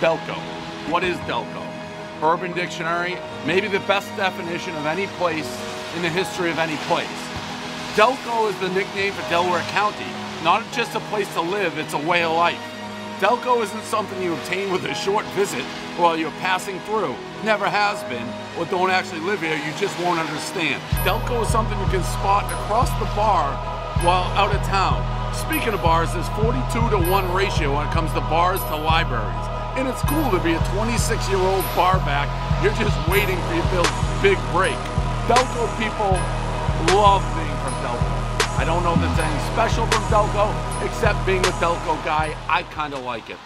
Delco. What is Delco? Urban Dictionary, maybe the best definition of any place in the history of any place. Delco is the nickname for Delaware County. Not just a place to live, it's a way of life. Delco isn't something you obtain with a short visit while you're passing through. Never has been, or don't actually live here, you just won't understand. Delco is something you can spot across the bar while out of town. Speaking of bars, there's 42 to 1 ratio when it comes to bars to libraries. And it's cool to be a 26 year old bar back. You're just waiting for your big break. Delco people love being from Delco. I don't know if there's anything special from Delco, except being a Delco guy, I kind of like it.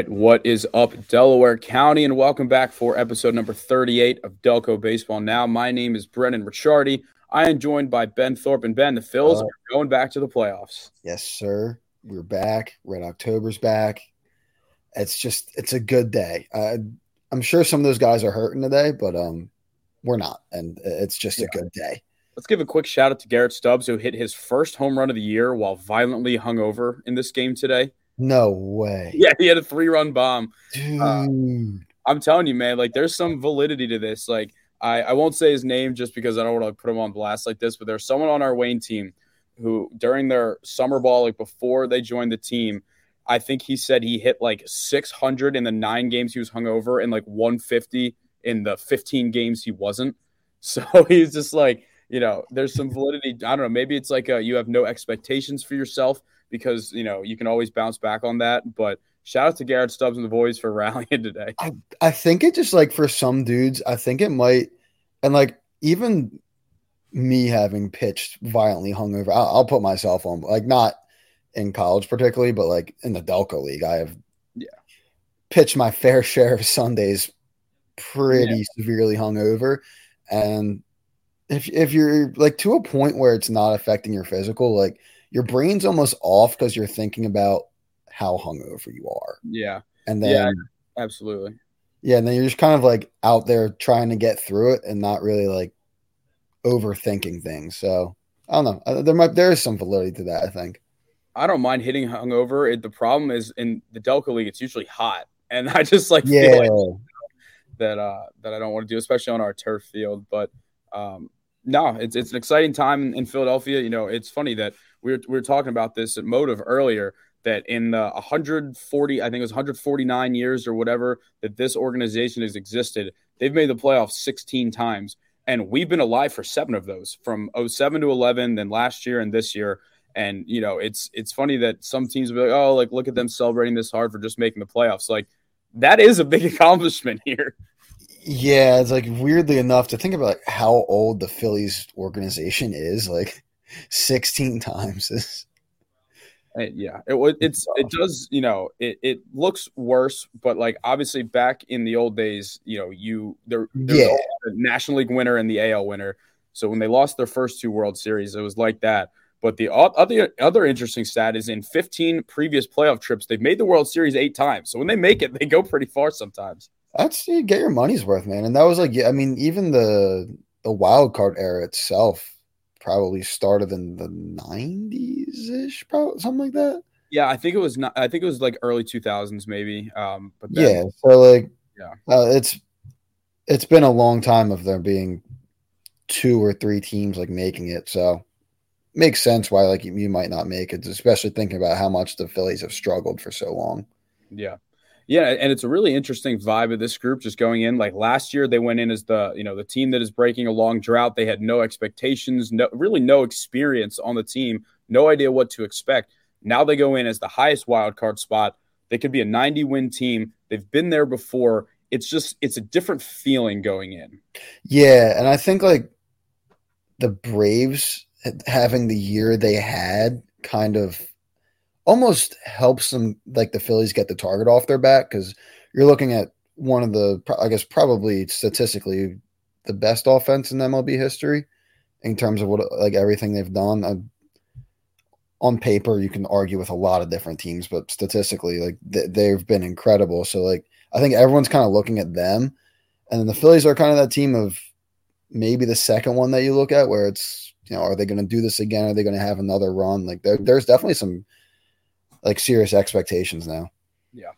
Right, what is up, Delaware County, and welcome back for episode number 38 of Delco Baseball Now. My name is Brendan Ricciardi. I am joined by Ben Thorpe and Ben. The Phils uh, are going back to the playoffs. Yes, sir. We're back. Red October's back. It's just it's a good day. Uh, I'm sure some of those guys are hurting today, but um, we're not, and it's just yeah. a good day. Let's give a quick shout out to Garrett Stubbs, who hit his first home run of the year while violently hungover in this game today. No way. Yeah, he had a three run bomb. Dude. Uh, I'm telling you, man, like there's some validity to this. Like, I, I won't say his name just because I don't want to put him on blast like this, but there's someone on our Wayne team who during their summer ball, like before they joined the team, I think he said he hit like 600 in the nine games he was hungover and like 150 in the 15 games he wasn't. So he's just like, you know, there's some validity. I don't know. Maybe it's like a, you have no expectations for yourself because you know you can always bounce back on that. But shout out to Garrett Stubbs and the boys for rallying today. I, I think it just like for some dudes, I think it might, and like even me having pitched violently hungover, I'll, I'll put myself on like not in college particularly, but like in the Delco League, I have yeah pitched my fair share of Sundays pretty yeah. severely hungover, and if if you're like to a point where it's not affecting your physical, like your brain's almost off because you're thinking about how hungover you are. Yeah. And then yeah, absolutely. Yeah, and then you're just kind of like out there trying to get through it and not really like overthinking things. So I don't know. There might there is some validity to that. I think. I don't mind hitting hungover. It, the problem is in the Delco League, it's usually hot, and I just like yeah. Like that uh, that I don't want to do, especially on our turf field. But um, no, it's it's an exciting time in Philadelphia. You know, it's funny that we were, we were talking about this at Motive earlier that in the 140, I think it was 149 years or whatever that this organization has existed, they've made the playoffs 16 times. And we've been alive for seven of those from 07 to 11, then last year and this year. And, you know, it's it's funny that some teams will be like, oh, like, look at them celebrating this hard for just making the playoffs. Like, that is a big accomplishment here. Yeah, it's like weirdly enough to think about how old the Phillies organization is. Like, 16 times. Is yeah it it's it does you know it, it looks worse but like obviously back in the old days you know you there yeah. the national league winner and the al winner. So when they lost their first two world series it was like that. But the other other interesting stat is in 15 previous playoff trips they've made the world series eight times. So when they make it they go pretty far sometimes. That's you get your money's worth man. And that was like i mean even the the wild card era itself probably started in the 90s ish, probably something like that. Yeah, I think it was not. I think it was like early 2000s, maybe. Um, but then, yeah, so like, yeah, uh, it's it's been a long time of there being two or three teams like making it. So makes sense why like you might not make it, especially thinking about how much the Phillies have struggled for so long. Yeah. Yeah, and it's a really interesting vibe of this group just going in. Like last year, they went in as the you know the team that is breaking a long drought. They had no expectations, no really no experience on the team, no idea what to expect. Now they go in as the highest wild card spot. They could be a 90 win team. They've been there before. It's just it's a different feeling going in. Yeah, and I think like the Braves having the year they had kind of almost helps them like the Phillies get the target off their back because you're looking at one of the I guess probably statistically the best offense in MLB history in terms of what like everything they've done. I, on paper you can argue with a lot of different teams, but statistically, like th- they've been incredible. So like I think everyone's kind of looking at them, and then the Phillies are kind of that team of maybe the second one that you look at where it's you know are they going to do this again? Are they going to have another run? Like there, there's definitely some like serious expectations now. Yeah.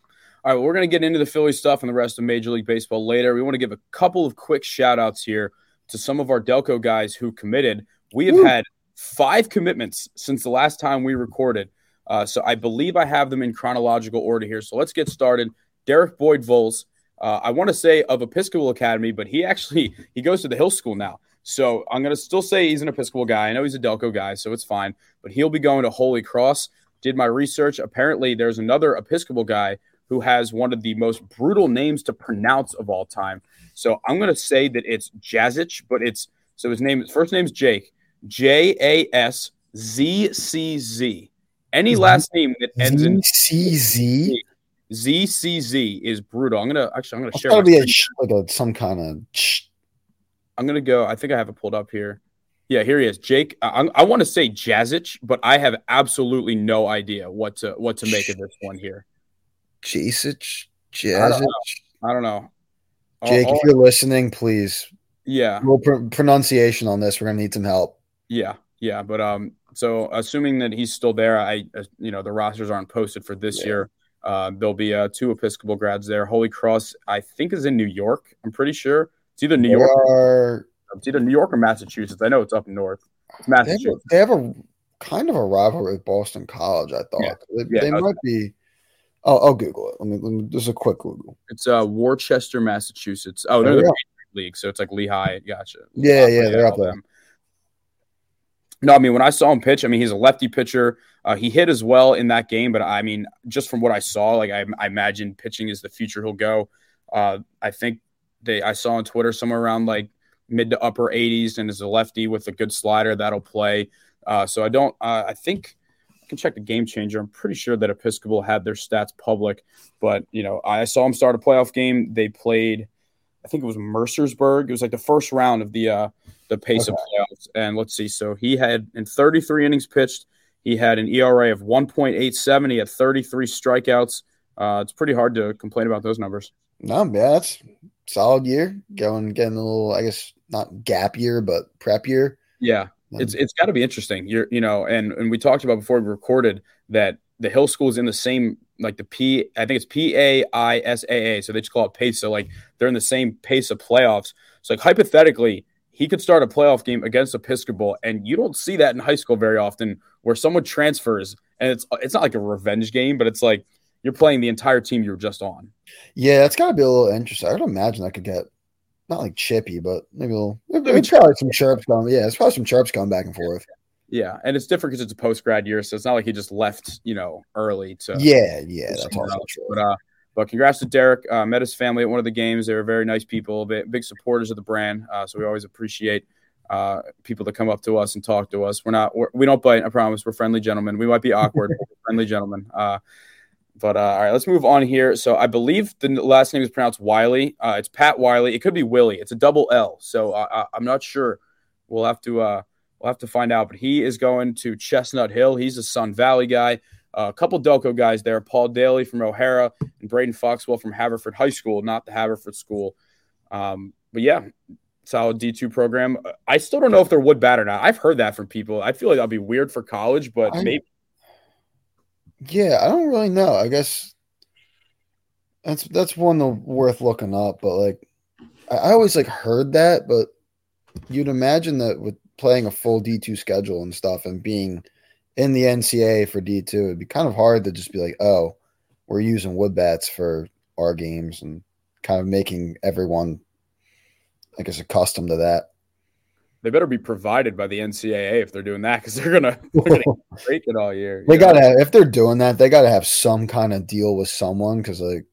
All right, well, we're going to get into the Philly stuff and the rest of Major League Baseball later. We want to give a couple of quick shout outs here to some of our Delco guys who committed. We have Woo. had five commitments since the last time we recorded. Uh, so I believe I have them in chronological order here. So let's get started. Derek Boyd Vols. Uh, I want to say of Episcopal Academy, but he actually he goes to the Hill School now. So I'm going to still say he's an Episcopal guy. I know he's a Delco guy, so it's fine. But he'll be going to Holy Cross. Did my research. Apparently, there's another Episcopal guy who has one of the most brutal names to pronounce of all time. So I'm going to say that it's Jazich, but it's so his name, his first name's Jake, J A S Z C Z. Any last name that ends in C Z Z C Z is brutal. I'm gonna actually I'm gonna share. A, like a, some kind of. I'm gonna go. I think I have it pulled up here. Yeah, here he is, Jake. I, I want to say Jazic, but I have absolutely no idea what to what to make of this one here. Jazic, Jazic. I don't know. Jake, if you're listening, please. Yeah. Well, pr- pronunciation on this, we're gonna need some help. Yeah, yeah, but um, so assuming that he's still there, I, uh, you know, the rosters aren't posted for this yeah. year. Uh, there'll be uh, two Episcopal grads there. Holy Cross, I think, is in New York. I'm pretty sure it's either New they York. Are... It's either New York or Massachusetts. I know it's up north. It's Massachusetts. They have, a, they have a kind of a rivalry with Boston College. I thought yeah. they, yeah, they might be. I'll, I'll, Google it. Let me, let me. Just a quick Google. It's uh Worcester, Massachusetts. Oh, they're oh, the league, so it's like Lehigh. Gotcha. Yeah, yeah, they're up there. No, I mean when I saw him pitch, I mean he's a lefty pitcher. Uh, he hit as well in that game, but I mean just from what I saw, like I, I imagine pitching is the future he'll go. Uh, I think they I saw on Twitter somewhere around like mid to upper 80s, and is a lefty with a good slider that'll play. Uh, so I don't. Uh, I think I can check the game changer. I'm pretty sure that Episcopal had their stats public, but you know I saw him start a playoff game. They played. I think it was Mercersburg. It was like the first round of the uh, the pace okay. of playoffs. And let's see. So he had in 33 innings pitched, he had an ERA of 1.87. He had 33 strikeouts. Uh, it's pretty hard to complain about those numbers. No, yeah, that's solid year. Going getting a little, I guess, not gap year, but prep year. Yeah, um, it's it's got to be interesting. You're, you know, and and we talked about before we recorded that the Hill School is in the same like the P. I think it's P A I S A A. So they just call it pace. So like they're in the same pace of playoffs. So like hypothetically, he could start a playoff game against Episcopal, and you don't see that in high school very often, where someone transfers and it's it's not like a revenge game, but it's like you're playing the entire team you were just on. Yeah, that's got to be a little interesting. I would imagine that could get not like chippy, but maybe a little. Maybe probably some chirps going. Yeah, it's probably some chirps going back and forth. Yeah, and it's different because it's a post grad year, so it's not like he just left, you know, early to. Yeah, yeah, that's also true. But uh, but congrats to Derek. Uh, met his family at one of the games. They were very nice people, big supporters of the brand. Uh, so we always appreciate uh, people that come up to us and talk to us. We're not, we're, we do not bite. I promise. We're friendly gentlemen. We might be awkward, friendly gentlemen. Uh, but uh, all right, let's move on here. So I believe the last name is pronounced Wiley. Uh, it's Pat Wiley. It could be Willie. It's a double L. So I, am not sure. We'll have to we'll have to find out. But he is going to Chestnut Hill. He's a Sun Valley guy. Uh, a couple Delco guys there, Paul Daly from O'Hara and Braden Foxwell from Haverford High School, not the Haverford School. Um, but yeah, solid D2 program. I still don't know if they're wood bat or not. I've heard that from people. I feel like that'll be weird for college, but I, maybe. Yeah, I don't really know. I guess that's that's one worth looking up. But like, I, I always like heard that, but you'd imagine that with playing a full D2 schedule and stuff and being – in the NCAA for D2, it'd be kind of hard to just be like, oh, we're using wood bats for our games and kind of making everyone, I guess, accustomed to that. They better be provided by the NCAA if they're doing that because they're gonna, they're gonna break it all year. They gotta if they're doing that, they gotta have some kind of deal with someone because like,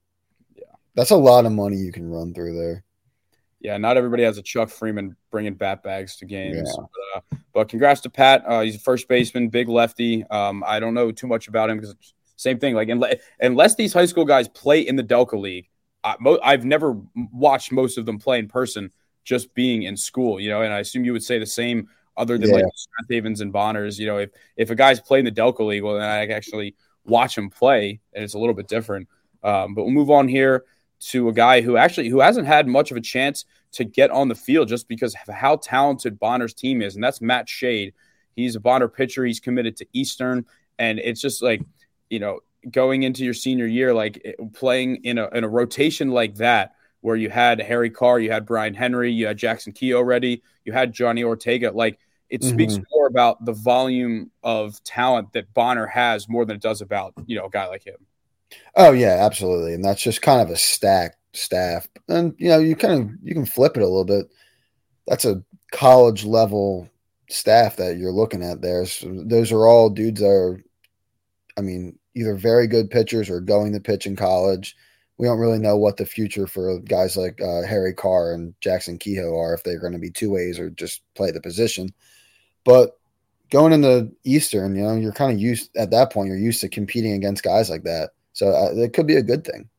yeah, that's a lot of money you can run through there yeah, not everybody has a Chuck Freeman bringing bat bags to games. Yeah. But, uh, but, congrats to Pat. Uh, he's a first baseman, big lefty. Um, I don't know too much about him because same thing. Like unless these high school guys play in the Delco League, I, have never watched most of them play in person. Just being in school, you know, and I assume you would say the same other than Yeah. like Havens and Bonners. You know, if if a guy's playing the Delco League, well, then I actually watch him play, and it's a little bit different. Um, but we'll move on here to a guy who actually who hasn't had much of a chance to get on the field just because of how talented Bonner's team is, and that's Matt Shade. He's a Bonner pitcher. He's committed to Eastern, and it's just like you know going into your senior year, like playing in a in a rotation like that, where you had Harry Carr, you had Brian Henry, you had Jackson Key already, you had Johnny Ortega. Like it mm-hmm. speaks more about the volume of talent that Bonner has more than it does about you know a guy like him. Oh yeah, absolutely, and that's just kind of a stacked staff. And you know, you kind of you can flip it a little bit. That's a college level staff that you're looking at there. So those are all dudes that are, I mean, either very good pitchers or going to pitch in college. We don't really know what the future for guys like uh, Harry Carr and Jackson Kehoe are if they're going to be two ways or just play the position. But going into Eastern, you know, you're kind of used at that point. You're used to competing against guys like that. So uh, it could be a good thing.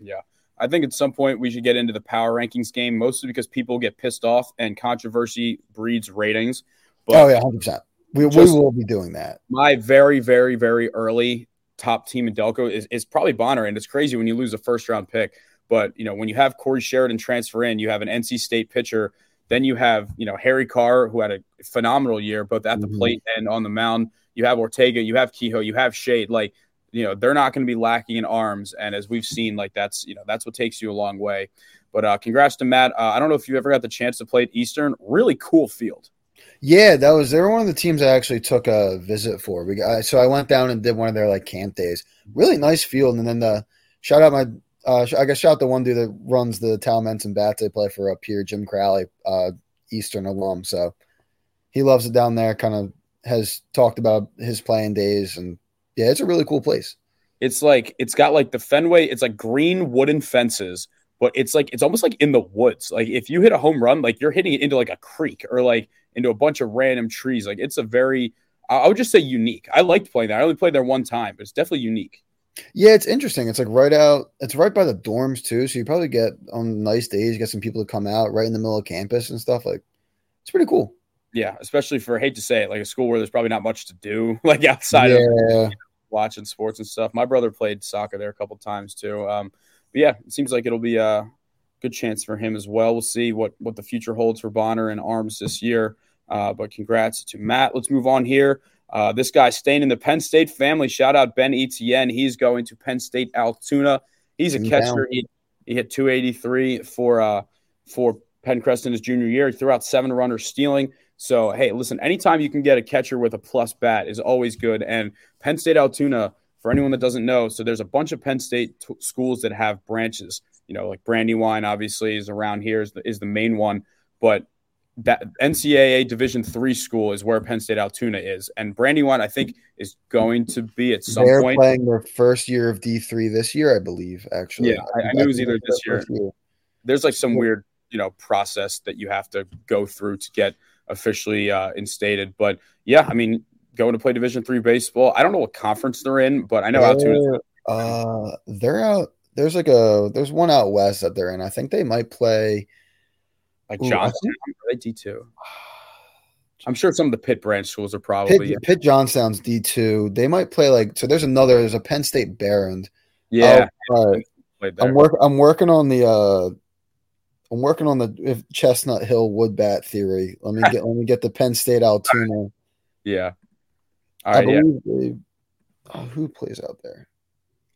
Yeah. I think at some point we should get into the power rankings game, mostly because people get pissed off and controversy breeds ratings. But oh yeah, hundred percent. We we will be doing that. my very, very, very early top team in Delco is, is probably Bonner. And it's crazy when you lose a first round pick. But, you know, when you have Corey Sheridan transfer in, you have an NC State pitcher. Then you have, you know, Harry Carr, who had a phenomenal year, both at the Mhm. plate and on the mound. You have Ortega, you have Kehoe, you have Shade. Like, you know, they're not going to be lacking in arms. And as we've seen, like, that's, you know, that's what takes you a long way. But uh, congrats to Matt. Uh, I don't know if you ever got the chance to play at Eastern. Really cool field. Yeah, that was they were one of the teams I actually took a visit for. We got, so I went down and did one of their like camp days. Really nice field, and then the shout out my uh, I guess shout out the one dude that runs the Talmenton Bats. They play for up here, Jim Crowley, uh, Eastern alum. So he loves it down there. Kind of has talked about his playing days, and yeah, it's a really cool place. It's like it's got like the Fenway. It's like green wooden fences, but it's like it's almost like in the woods. Like if you hit a home run, like you're hitting it into like a creek or like into a bunch of random trees. Like it's a very, I would just say unique. I liked playing there. I only played there one time, but it's definitely unique. Yeah, it's interesting. It's like right out. It's right by the dorms too, so you probably get on nice days. You get some people to come out right in the middle of campus and stuff. Like it's pretty cool. Yeah, especially for I hate to say it, like a school where there's probably not much to do, like outside of yeah, watching sports and stuff. My brother played soccer there a couple times too. Um, but yeah, it seems like it'll be a good chance for him as well. We'll see what what the future holds for Bonner and Arms this year. Uh, but congrats to Matt. Let's move on here. Uh, this guy staying in the Penn State family. Shout out Ben Etienne. He's going to Penn State Altoona. He's a catcher. He, he hit 283 for uh, for Penncrest in his junior year. He threw out seven runners stealing. So hey, listen, anytime you can get a catcher with a plus bat is always good. And Penn State Altoona, for anyone that doesn't know, so there's a bunch of Penn State t- schools that have branches. You know, like Brandywine obviously is around here is the, is the main one, but that NCAA Division three school is where Penn State Altoona is, and Brandywine I think is going to be at some they're point. playing their first year of D three this year, I believe. Actually, Yeah, I- I knew it was either this year. year. There's like some weird you know process that you have to go through to get officially uh, instated, but yeah, I mean going to play Division three baseball. I don't know what conference they're in, but I know Altoona. They're, uh, they're out. There's like a there's one out west that they're in. I think they might play. Like Ooh, I Johnstown, are they D two? I'm sure some of the Pitt branch schools are Pitt, probably Pitt Johnstown's D two. They might play like so. There's another. There's a Penn State Behrend. yeah. Oh. I'm work. I'm working on the. uh I'm working on the if Chestnut Hill wood bat theory. Let me get. let me get the Penn State Altoona. yeah. I right. Yeah. believe they. Oh, who plays out there?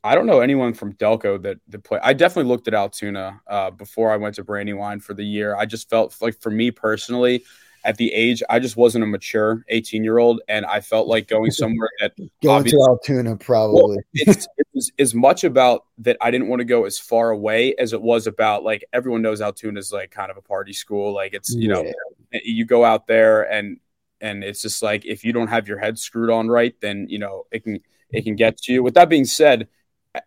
I don't know anyone from Delco that that play. I definitely looked at Altoona uh, before I went to Brandywine for the year. I just felt like for me personally, at the age, I just wasn't a mature 18 year old, and I felt like going somewhere that Going to Altoona, probably. it's, it was as much about that I didn't want to go as far away as it was about like everyone knows Altoona is like kind of a party school. Like it's you know you go out there and and it's just like if you don't have your head screwed on right, then you know it can it can get to you. With that being said,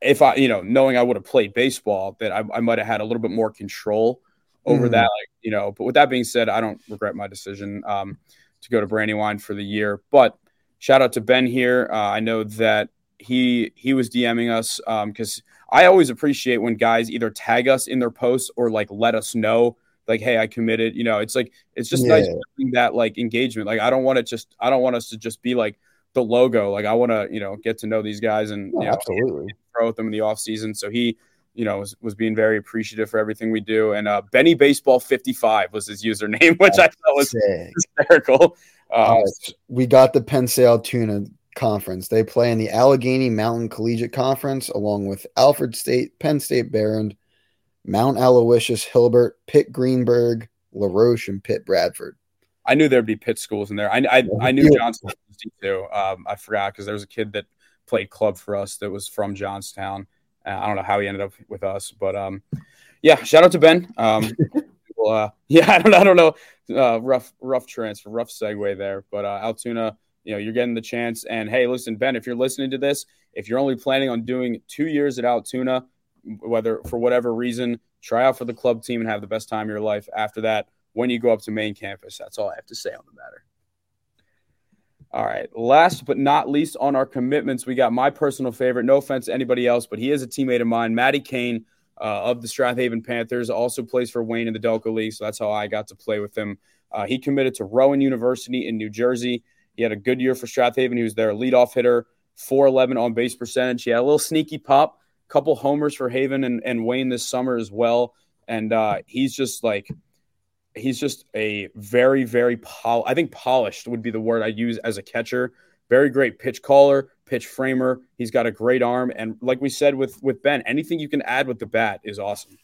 if I you know knowing I would have played baseball, that I, I might have had a little bit more control over Mhm. that. Like you know, but with that being said, I don't regret my decision um, to go to Brandywine for the year. But shout out to Ben here. Uh, I know that he he was DMing us because I always appreciate when guys either tag us in their posts or like let us know like, hey, I committed. You know, it's like it's just yeah. nice that like engagement. Like I don't want to just I don't want us to just be like the logo. Like I want to you know get to know these guys and oh, you know, absolutely grow with them in the off season. So he you know, was, was being very appreciative for everything we do. And uh, Benny Baseball 55 was his username, which That's I thought was sick. hysterical. Um, we got the Penn State Altoona Conference. They play in the Allegheny Mountain Collegiate Conference along with Alfred State, Penn State Behrend, Mount Aloysius, Hilbert, Pitt Greensburg, La Roche, and Pitt Bradford. I knew there'd be Pitt schools in there. I, I, I knew Johnstown too. Um, I forgot because there was a kid that played club for us that was from Johnstown. Uh, I don't know how he ended up with us, but um, yeah, shout out to Ben. Um, well, uh, yeah, I don't, I don't know, uh, rough, rough transfer, rough segue there, but uh, Altoona, you know, you're getting the chance. And hey, listen, Ben, if you're listening to this, if you're only planning on doing two years at Altoona, whether for whatever reason, try out for the club team and have the best time of your life. After that, when you go up to main campus, that's all I have to say on the matter. All right. Last but not least on our commitments, we got my personal favorite. No offense to anybody else, but he is a teammate of mine, Matty Kane uh, of the Strath Haven Panthers. Also plays for Wayne in the Delco League, so that's how I got to play with him. Uh, he committed to Rowan University in New Jersey. He had a good year for Strath Haven. He was their leadoff hitter, 411 on base percentage. He had a little sneaky pop, couple homers for Haven and, and Wayne this summer as well. And uh, he's just like – he's just a very, very pol. I think polished would be the word I use as a catcher. Very great pitch caller, pitch framer. He's got a great arm, and like we said with with Ben, anything you can add with the bat is awesome.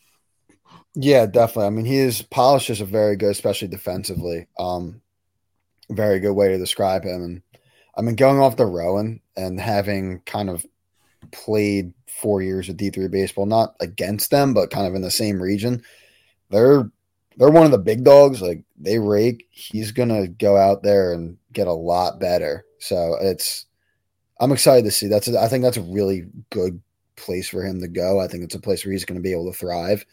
Yeah, definitely. I mean, he is polished is a very good, especially defensively. Um, very good way to describe him. And I mean, going off the Rowan and having kind of played four years of D three baseball, not against them, but kind of in the same region. They're they're one of the big dogs. Like they rake. He's gonna go out there and get a lot better. So it's I'm excited to see. That's a, I think that's a really good place for him to go. I think it's a place where he's going to be able to thrive,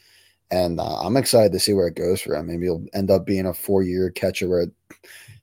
and uh, I'm excited to see where it goes for him. Maybe he'll end up being a four year catcher where it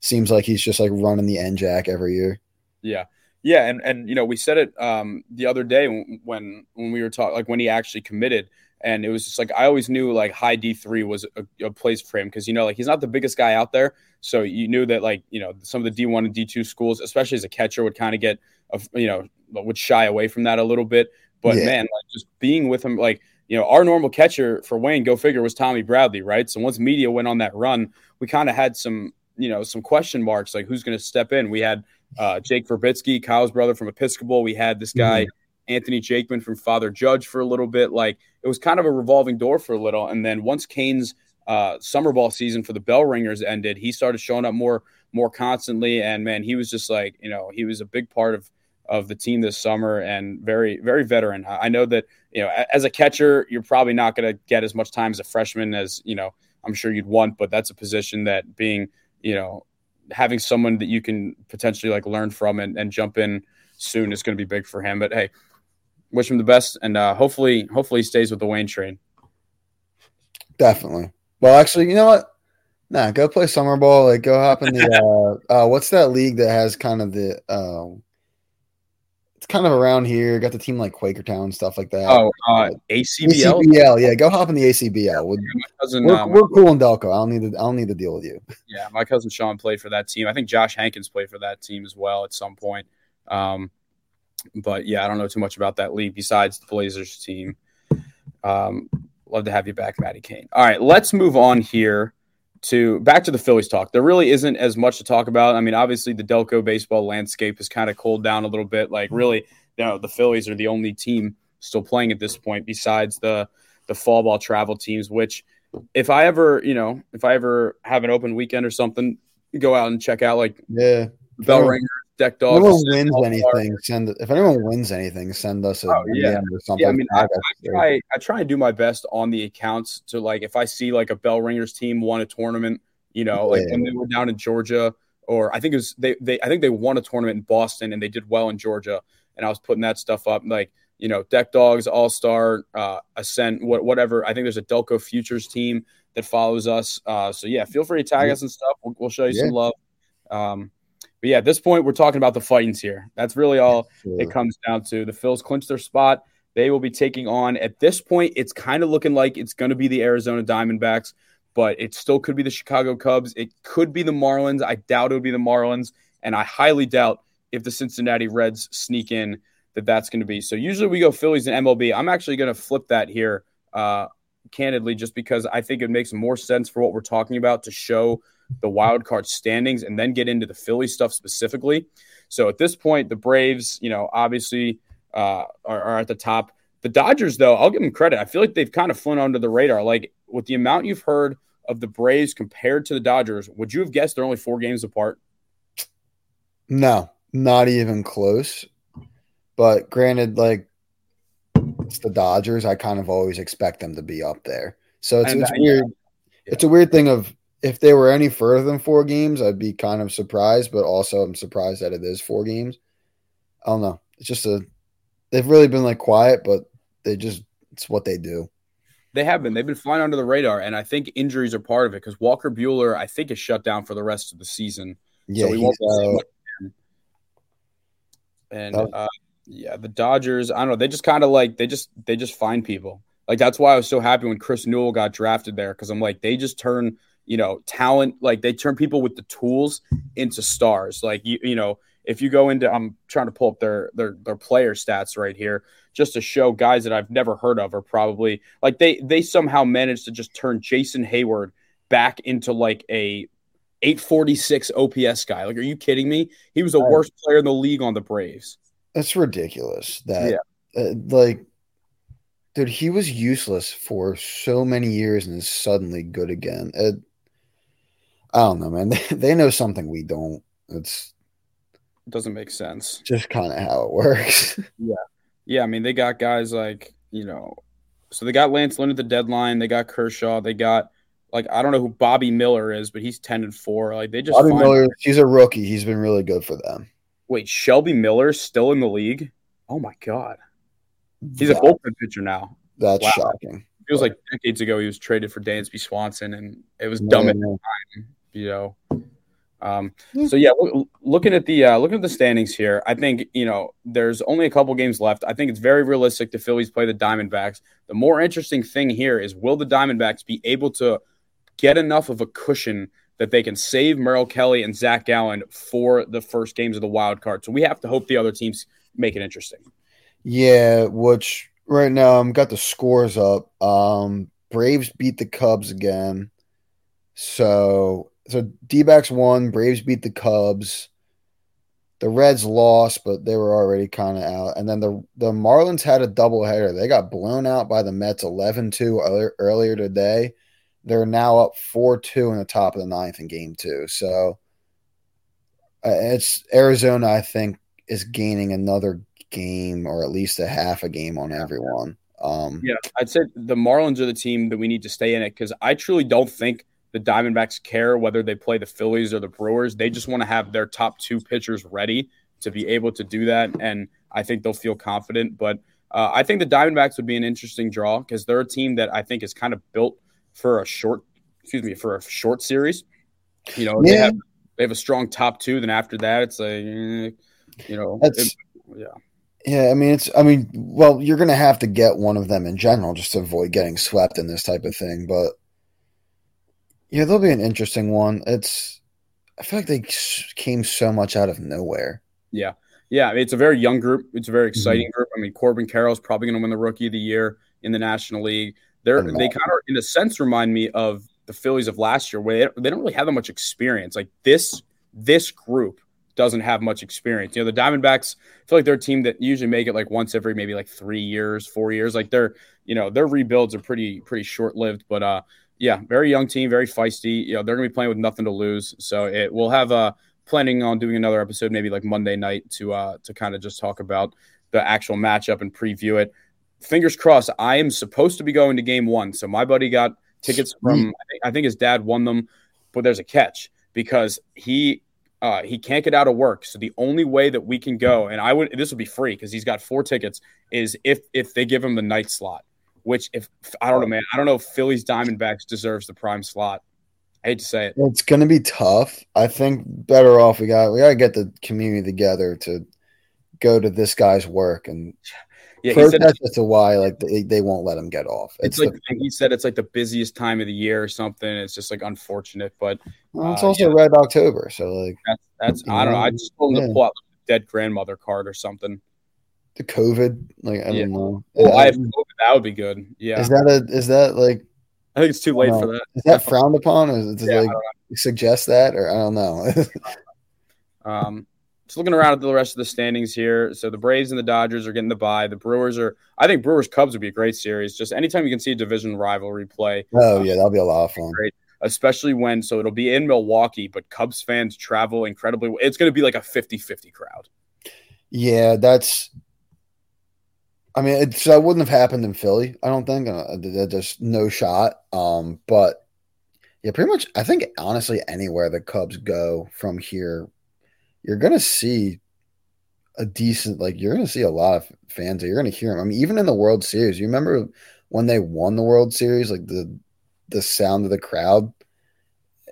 seems like he's just like running the end jack every year. Yeah. Yeah, and and you know we said it um, the other day when when we were talking, like when he actually committed and it was just like I always knew like high D three was a, a, place for him because you know like he's not the biggest guy out there, so you knew that like you know some of the D one and D two schools, especially as a catcher, would kind of get a, you know would shy away from that a little bit. But yeah. man, like just being with him, like you know, our normal catcher for Wayne, go figure, was Tommy Bradley, right? So once media went on that run, we kind of had some you know some question marks like who's going to step in. We had uh, Jake Verbitsky, Kyle's brother from Episcopal. We had this guy. Mm-hmm Anthony Jakeman from Father Judge for a little bit. Like it was kind of a revolving door for a little. And then once Kane's uh, summer ball season for the Bell Ringers ended, he started showing up more more constantly. And man, he was just like you know he was a big part of of the team this summer and very very veteran. I know that you know as a catcher, you're probably not going to get as much time as a freshman as you know I'm sure you'd want, but that's a position that being you know having someone that you can potentially like learn from and, and jump in soon is going to be big for him. But hey, wish him the best, and uh, hopefully, hopefully, he stays with the Wayne train. Definitely. Well, actually, you know what? Nah, go play summer ball. Like, go hop in the uh, uh, what's that league that has kind of the um, it's kind of around here. Got the team like Quakertown stuff like that. Oh, uh, ACBL. ACBL, yeah. Go hop in the ACBL. We're, cousin, we're, um, we're, cool in Delco. I don't need to. I don't need to deal with you. Yeah, my cousin Sean played for that team. I think Josh Hankins played for that team as well at some point. Um, but yeah, I don't know too much about that league besides the Blazers team. Um, love to have you back, Matty Kane. All right, let's move on here to back to the Phillies talk. There really isn't as much to talk about. I mean, obviously the Delco baseball landscape has kind of cooled down a little bit. Like really, you know, the Phillies are the only team still playing at this point besides the the fall ball travel teams, which if I ever, you know, if I ever have an open weekend or something, go out and check out like yeah, bell ringers deck dogs. If anyone wins anything, send if anyone wins anything, send us a oh, yeah. or something. Yeah, I mean, I, I, try, I try and do my best on the accounts to like if I see like a Bell Ringers team won a tournament, you know, like when they were down in Georgia, or I think it was they they I think they won a tournament in Boston and they did well in Georgia, and I was putting that stuff up like you know deck dogs all star uh, ascent what, whatever i think there's a delco futures team that follows us uh, so yeah feel free to tag us and stuff we'll, we'll show you yeah. some love um, but yeah, at this point, we're talking about the fightings here. That's really all sure. it comes down to. The Phils clinch their spot. They will be taking on, at this point, it's kind of looking like it's going to be the Arizona Diamondbacks. but it still could be the Chicago Cubs. It could be the Marlins. I doubt it would be the Marlins, and I highly doubt if the Cincinnati Reds sneak in that that's going to be. So usually we go Phillies and MLB. I'm actually going to flip that here, uh, candidly, just because I think it makes more sense for what we're talking about to show the wild card standings and then get into the Philly stuff specifically. So at this point, the Braves, you know, obviously uh, are, are at the top. The Dodgers, though, I'll give them credit. I feel like they've kind of flown under the radar. Like with the amount you've heard of the Braves compared to the Dodgers, would you have guessed they're only four games apart? No, not even close. But granted, like it's the Dodgers, I kind of always expect them to be up there. So it's, it's weird. Yeah. It's a weird thing of if they were any further than four games, I'd be kind of surprised, but also I'm surprised that it is four games. I don't know. It's just a they've really been like quiet, but they just it's what they do. They have been. They've been flying under the radar, and I think injuries are part of it because Walker Buehler, I think, is shut down for the rest of the season. Yeah, so we won't uh, and uh, yeah, the Dodgers. I don't know. They just kind of like they just they just find people. Like that's why I was so happy when Chris Newell got drafted there because I'm like they just turn you know talent like they turn people with the tools into stars. Like you you know if you go into I'm trying to pull up their their their player stats right here just to show guys that I've never heard of are probably like they they somehow managed to just turn Jason Heyward back into like a 846 OPS guy. Like, are you kidding me? He was the worst player in the league on the Braves. That's ridiculous. That yeah. Uh, like, dude, he was useless for so many years and is suddenly good again. It, I don't know, man. They, they know something we don't. It's it doesn't make sense. Just kind of how it works. yeah, yeah. I mean, they got guys like you know, so they got Lance Lynn at the deadline. They got Kershaw. They got like I don't know who Bobby Miller is, but he's ten and four. Like they just Bobby Miller. He's a rookie. He's been really good for them. Wait, Shelby Miller still in the league? Oh my god, he's that, a bullpen pitcher now. That's wow. shocking. Feels like decades ago he was traded for Dansby Swanson, and it was dumb at the time. You know. Um, so yeah, looking at the uh, looking at the standings here, I think you know there's only a couple games left. I think it's very realistic the Phillies play the Diamondbacks. The more interesting thing here is will the Diamondbacks be able to get enough of a cushion that they can save Merrill Kelly and Zach Gallen for the first games of the wild card. So we have to hope the other teams make it interesting. Yeah, which right now I'm got the scores up. Um Braves beat the Cubs again. So so D backs won, Braves beat the Cubs. The Reds lost, but they were already kind of out. And then the the Marlins had a doubleheader. They got blown out by the Mets 11-2 earlier, earlier today. They're now up 4 2 in the top of the ninth in game two. So uh, it's Arizona, I think, is gaining another game or at least a half a game on everyone. Um, yeah, I'd say the Marlins are the team that we need to stay in it because I truly don't think the Diamondbacks care whether they play the Phillies or the Brewers. They just want to have their top two pitchers ready to be able to do that. And I think they'll feel confident. But uh, I think the Diamondbacks would be an interesting draw because they're a team that I think is kind of built for a short, excuse me, for a short series. You know, yeah. they have they have a strong top two. Then after that, it's like, eh, you know, it, yeah. Yeah, I mean it's I mean, well, you're gonna have to get one of them in general just to avoid getting swept in this type of thing. But yeah, they'll be an interesting one. It's I feel like they came so much out of nowhere. Yeah, yeah, it's a very young group. It's a very mm-hmm. exciting mm-hmm. group. I mean, Corbin Carroll's probably going to win the Rookie of the Year in the National League. They're they kind of in a sense remind me of the Phillies of last year, where they, they don't really have that much experience. Like this this group doesn't have much experience. You know, the Diamondbacks feel like they're a team that usually make it like once every maybe like three years, four years. Like their you know their rebuilds are pretty pretty short lived, but uh yeah, very young team, very feisty. You know, they're gonna be playing with nothing to lose. So it we'll have uh planning on doing another episode maybe like Monday night to uh to kind of just talk about the actual matchup and preview it fingers crossed. I am supposed to be going to game one. So my buddy got tickets from, I think, I think his dad won them, but there's a catch because he uh, he can't get out of work. So the only way that we can go, and I would this would be free because he's got four tickets, is if if they give him the night slot. Which if I don't know, man, I don't know if Phillies Diamondbacks deserves the prime slot. I hate to say it. It's gonna be tough. I think better off we got we gotta get the community together to go to this guy's work and Yeah, protest as to why like they, they won't let him get off. it's, It's, like the, he said it's like the busiest time of the year or something. It's just like unfortunate, but well, it's uh, also Red October, so like that's that's I don't know. I just told him Yeah. to pull out like, dead grandmother card or something. the COVID, like I Yeah. don't know. Well, I- I have COVID, that would be good. Yeah, Is that a is that like I think it's too late no. for that. is that frowned upon? Or does it Yeah, like suggest that, or I don't know. Um, just looking around at the rest of the standings here. So the Braves and the Dodgers are getting the bye. The Brewers are. I think Brewers Cubs would be a great series. Just anytime you can see a division rivalry play, oh yeah, that'll be a lot of fun. Great especially when so it'll be in Milwaukee, but Cubs fans travel incredibly. well. It's going to be like a 50-50 crowd. Yeah, that's. I mean, it's that wouldn't have happened in Philly. I don't think. Uh, There's no shot. Um, but yeah, pretty much. I think honestly, anywhere the Cubs go from here, you're gonna see a decent. Like you're gonna see a lot of fans. You're gonna hear them. I mean, even in the World Series, you remember when they won the World Series, like the the sound of the crowd.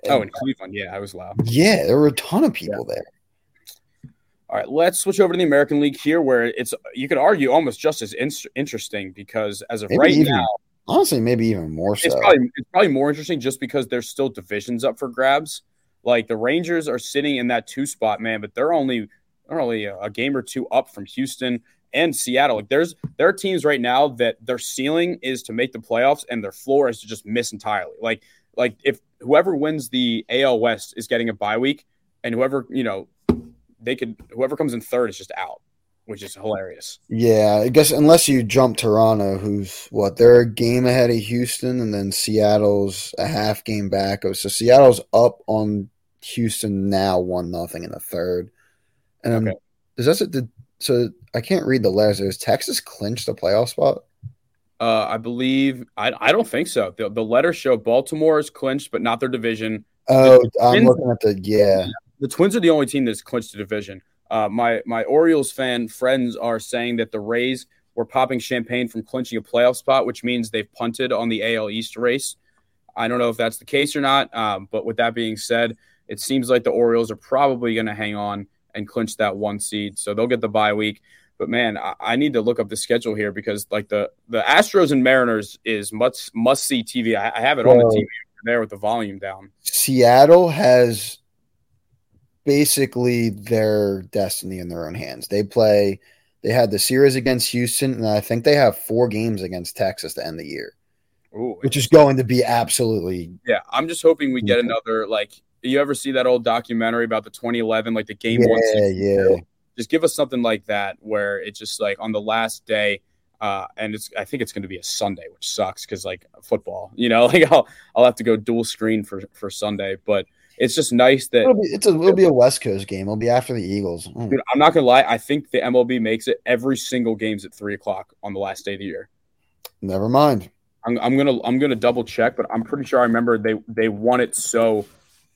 Oh, in Cleveland, yeah, I was loud. yeah, there were a ton of people there. All right, let's switch over to the American League here, where it's you could argue almost just as in- interesting because as of Maybe right even now, Honestly, maybe even more so. it's probably it's probably more interesting just because there's still divisions up for grabs. Like the Rangers are sitting in that two spot, man, but they're only they're only a, a game or two up from Houston and Seattle. Like there's there are teams right now that their ceiling is to make the playoffs and their floor is to just miss entirely. Like like if whoever wins the AL West is getting a bye week, and whoever you know they could whoever comes in third is just out, which is hilarious. Yeah, I guess unless you jump Toronto, who's what they're a game ahead of Houston, and then Seattle's a half game back. Oh, So Seattle's up on Houston now, one nothing in the third. And um, Okay. is that the so I can't read the letters. Is Texas clinched the playoff spot? Uh, I believe I, I don't think so. The, the letters show Baltimore is clinched, but not their division. Oh, I'm looking at the yeah. The Twins are the only team that's clinched the division. Uh, my my Orioles fan friends are saying that the Rays were popping champagne from clinching a playoff spot, which means they've punted on the AL East race. I don't know if that's the case or not, um, but with that being said, it seems like the Orioles are probably going to hang on and clinch that one seed, so they'll get the bye week. But man, I, I need to look up the schedule here because like the the Astros and Mariners is must must see TV. I, I have it on the TV there with the volume down. Seattle has basically their destiny in their own hands. They play. They had the series against Houston, and I think they have four games against Texas to end the year. Ooh, which is going to be absolutely Yeah, I'm just hoping we get another like. You ever see that old documentary about the 2011, like the game yeah, one? yeah. Just give us something like that where it's just like on the last day, uh, and it's. I think it's going to be a Sunday, which sucks because like football, you know, like I'll I'll have to go dual screen for for Sunday, but it's just nice that. It'll be it's a it'll be a West Coast game. It'll be after the Eagles. Mm. Dude, I'm not gonna lie. I think the MLB makes it every single game's at three o'clock on the last day of the year. Never mind. I'm, I'm gonna I'm gonna double check, but I'm pretty sure I remember they they want it so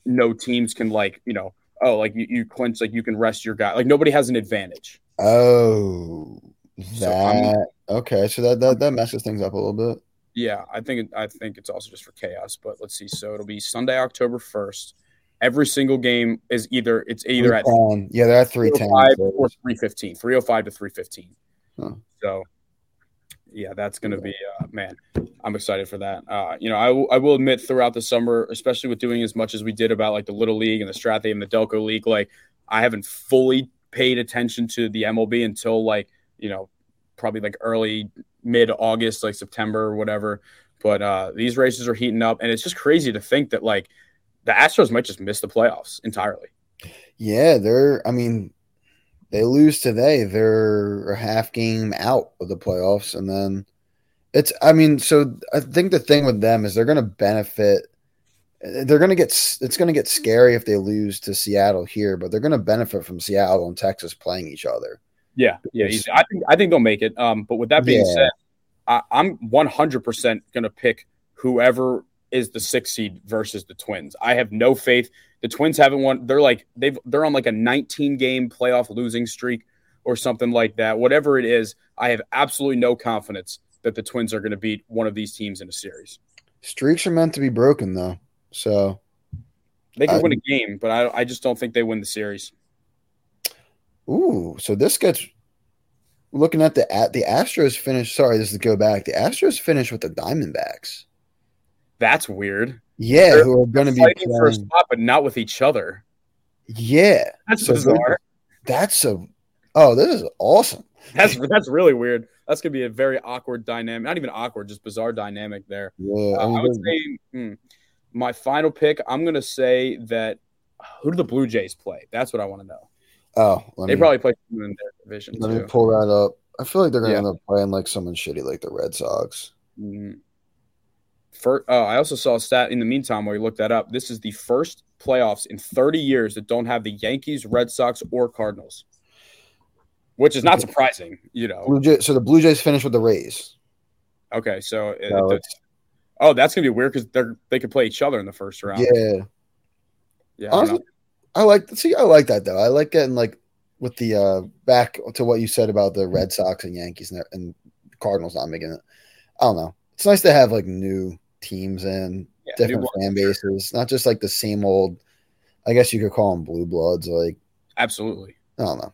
no teams can like you know oh like you, you clinch like you can rest your guy like nobody has an advantage. Oh, So that okay. So that, that that messes things up a little bit. Yeah, I think I think it's also just for chaos. But let's see. So it'll be Sunday, October first. Every single game is either it's either at 310. yeah, they're at three ten. or 315 305 to 315 Huh. so yeah that's going to be uh, man i'm excited for that uh, you know I will- I will admit throughout the summer especially with doing as much as we did about like the little league and the strathy and the delco league like i haven't fully paid attention to the mlb until like you know probably like early mid august like september or whatever but uh, these races are heating up and it's just crazy to think that like the astros might just miss the playoffs entirely Yeah, they're. I mean, they lose today. They're a half game out of the playoffs, and then it's. I mean, so I think the thing with them is they're going to benefit. They're going to get. It's going to get scary if they lose to Seattle here, but they're going to benefit from Seattle and Texas playing each other. Yeah, yeah. I think I think they'll make it. Um, but with that being Yeah. said, I, I'm 100 percent gonna pick whoever is the sixth seed versus the Twins. I have no faith. The Twins haven't won. They're like they've they're on like a 19 game playoff losing streak or something like that. Whatever it is, I have absolutely no confidence that the Twins are going to beat one of these teams in a series. Streaks are meant to be broken, though. So They can win a game, but I, I just don't think they win the series. Ooh, so this gets looking at the at the Astros finish. Sorry, this is to go back. The Astros finished with the Diamondbacks. That's weird. Yeah, They're who are going to be fighting playing. for a spot, but not with each other. Yeah, that's so bizarre. That's a oh, this is awesome. That's that's really weird. That's gonna be a very awkward dynamic. Not even awkward, just bizarre dynamic there. Yeah, uh, I would say hmm, my final pick. I'm gonna say that who do the Blue Jays play? That's what I want to know. Oh, they me, probably play in their division. Let too. me pull that up. I feel like they're gonna yeah. end up playing like someone shitty, like the Red Sox. Mm-hmm. For, uh, I also saw a stat in the meantime where you looked that up. This is the first playoffs in 30 years that don't have the Yankees, Red Sox, or Cardinals, which is not surprising, you know. So the Blue Jays finished with the Rays. Okay, so no, it, oh, that's gonna be weird because they're they could play each other in the first round. Yeah, yeah. Honestly, I, I like see. I like that though. I like getting like with the uh back to what you said about the Red Sox and Yankees and, and Cardinals not making it. I don't know. It's nice to have like new teams and yeah, different fan bases, not just like the same old. I guess you could call them blue bloods. Like absolutely. I don't know.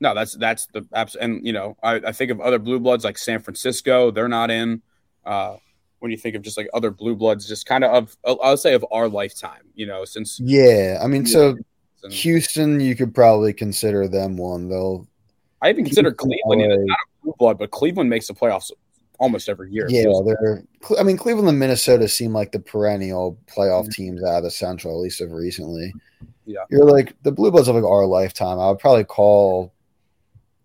No, that's that's the abs- and you know I, I think of other blue bloods like San Francisco. They're not in. Uh, when you think of just like other blue bloods, just kind of of I'll say of our lifetime, you know, since yeah, I mean, so know, Houston, you could probably consider them one though. I even consider Cleveland, not a blue blood, but Cleveland makes the playoffs almost every year. Yeah, they're. I mean, Cleveland and Minnesota seem like the perennial playoff mm-hmm. teams out of the Central, at least of recently. Yeah, you're like the Blue Bloods of like our lifetime. I would probably call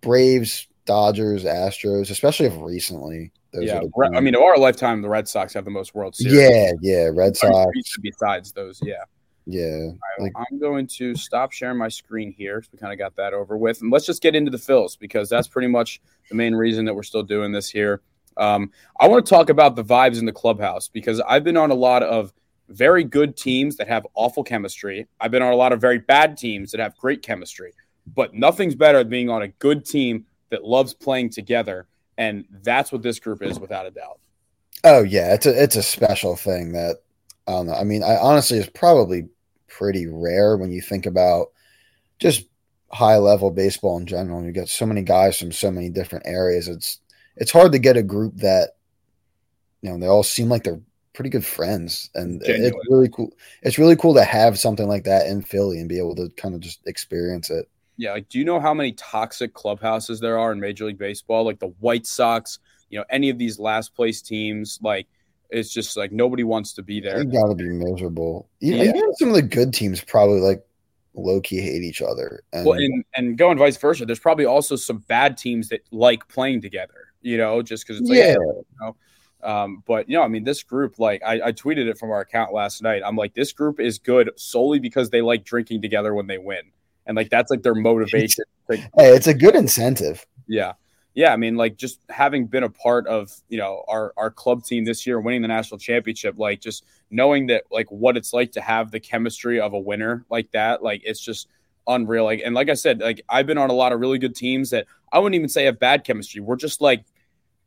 Braves, Dodgers, Astros, especially of recently. yeah, I mean, of our lifetime, the Red Sox have the most World Series. Yeah, yeah, Red Sox. Besides those, yeah. Yeah. Like, I'm going to stop sharing my screen here. we kind of got that over with. And let's just get into the Phils because that's pretty much the main reason that we're still doing this here. Um, I want to talk about the vibes in the clubhouse because I've been on a lot of very good teams that have awful chemistry. I've been on a lot of very bad teams that have great chemistry, but nothing's better than being on a good team that loves playing together. And that's what this group is without a doubt. Oh yeah, it's a it's a special thing that I don't know. I mean, I honestly is probably pretty rare when you think about just high level baseball in general. You get so many guys from so many different areas. It's it's hard to get a group that you know they all seem like they're pretty good friends and Genuine. it's really cool it's really cool to have something like that in philly and be able to kind of just experience it yeah like do you know how many toxic clubhouses there are in major league baseball like the white sox you know any of these last place teams like it's just like nobody wants to be there you gotta be miserable even, yeah. even some of the good teams probably like low key hate each other. And, well, and, and going vice versa, there's probably also some bad teams that like playing together you know, just because it's like, yeah. You know, um, but you know, I mean, this group, like I, I, tweeted it from our account last night. I'm like, this group is good solely because they like drinking together when they win, and like that's like their motivation. hey, it's a good incentive. Yeah, yeah. I mean, like just having been a part of you know our our club team this year, winning the national championship, like just knowing that like what it's like to have the chemistry of a winner like that, like it's just unreal. Like, and like I said, like I've been on a lot of really good teams that I wouldn't even say have bad chemistry. We're just like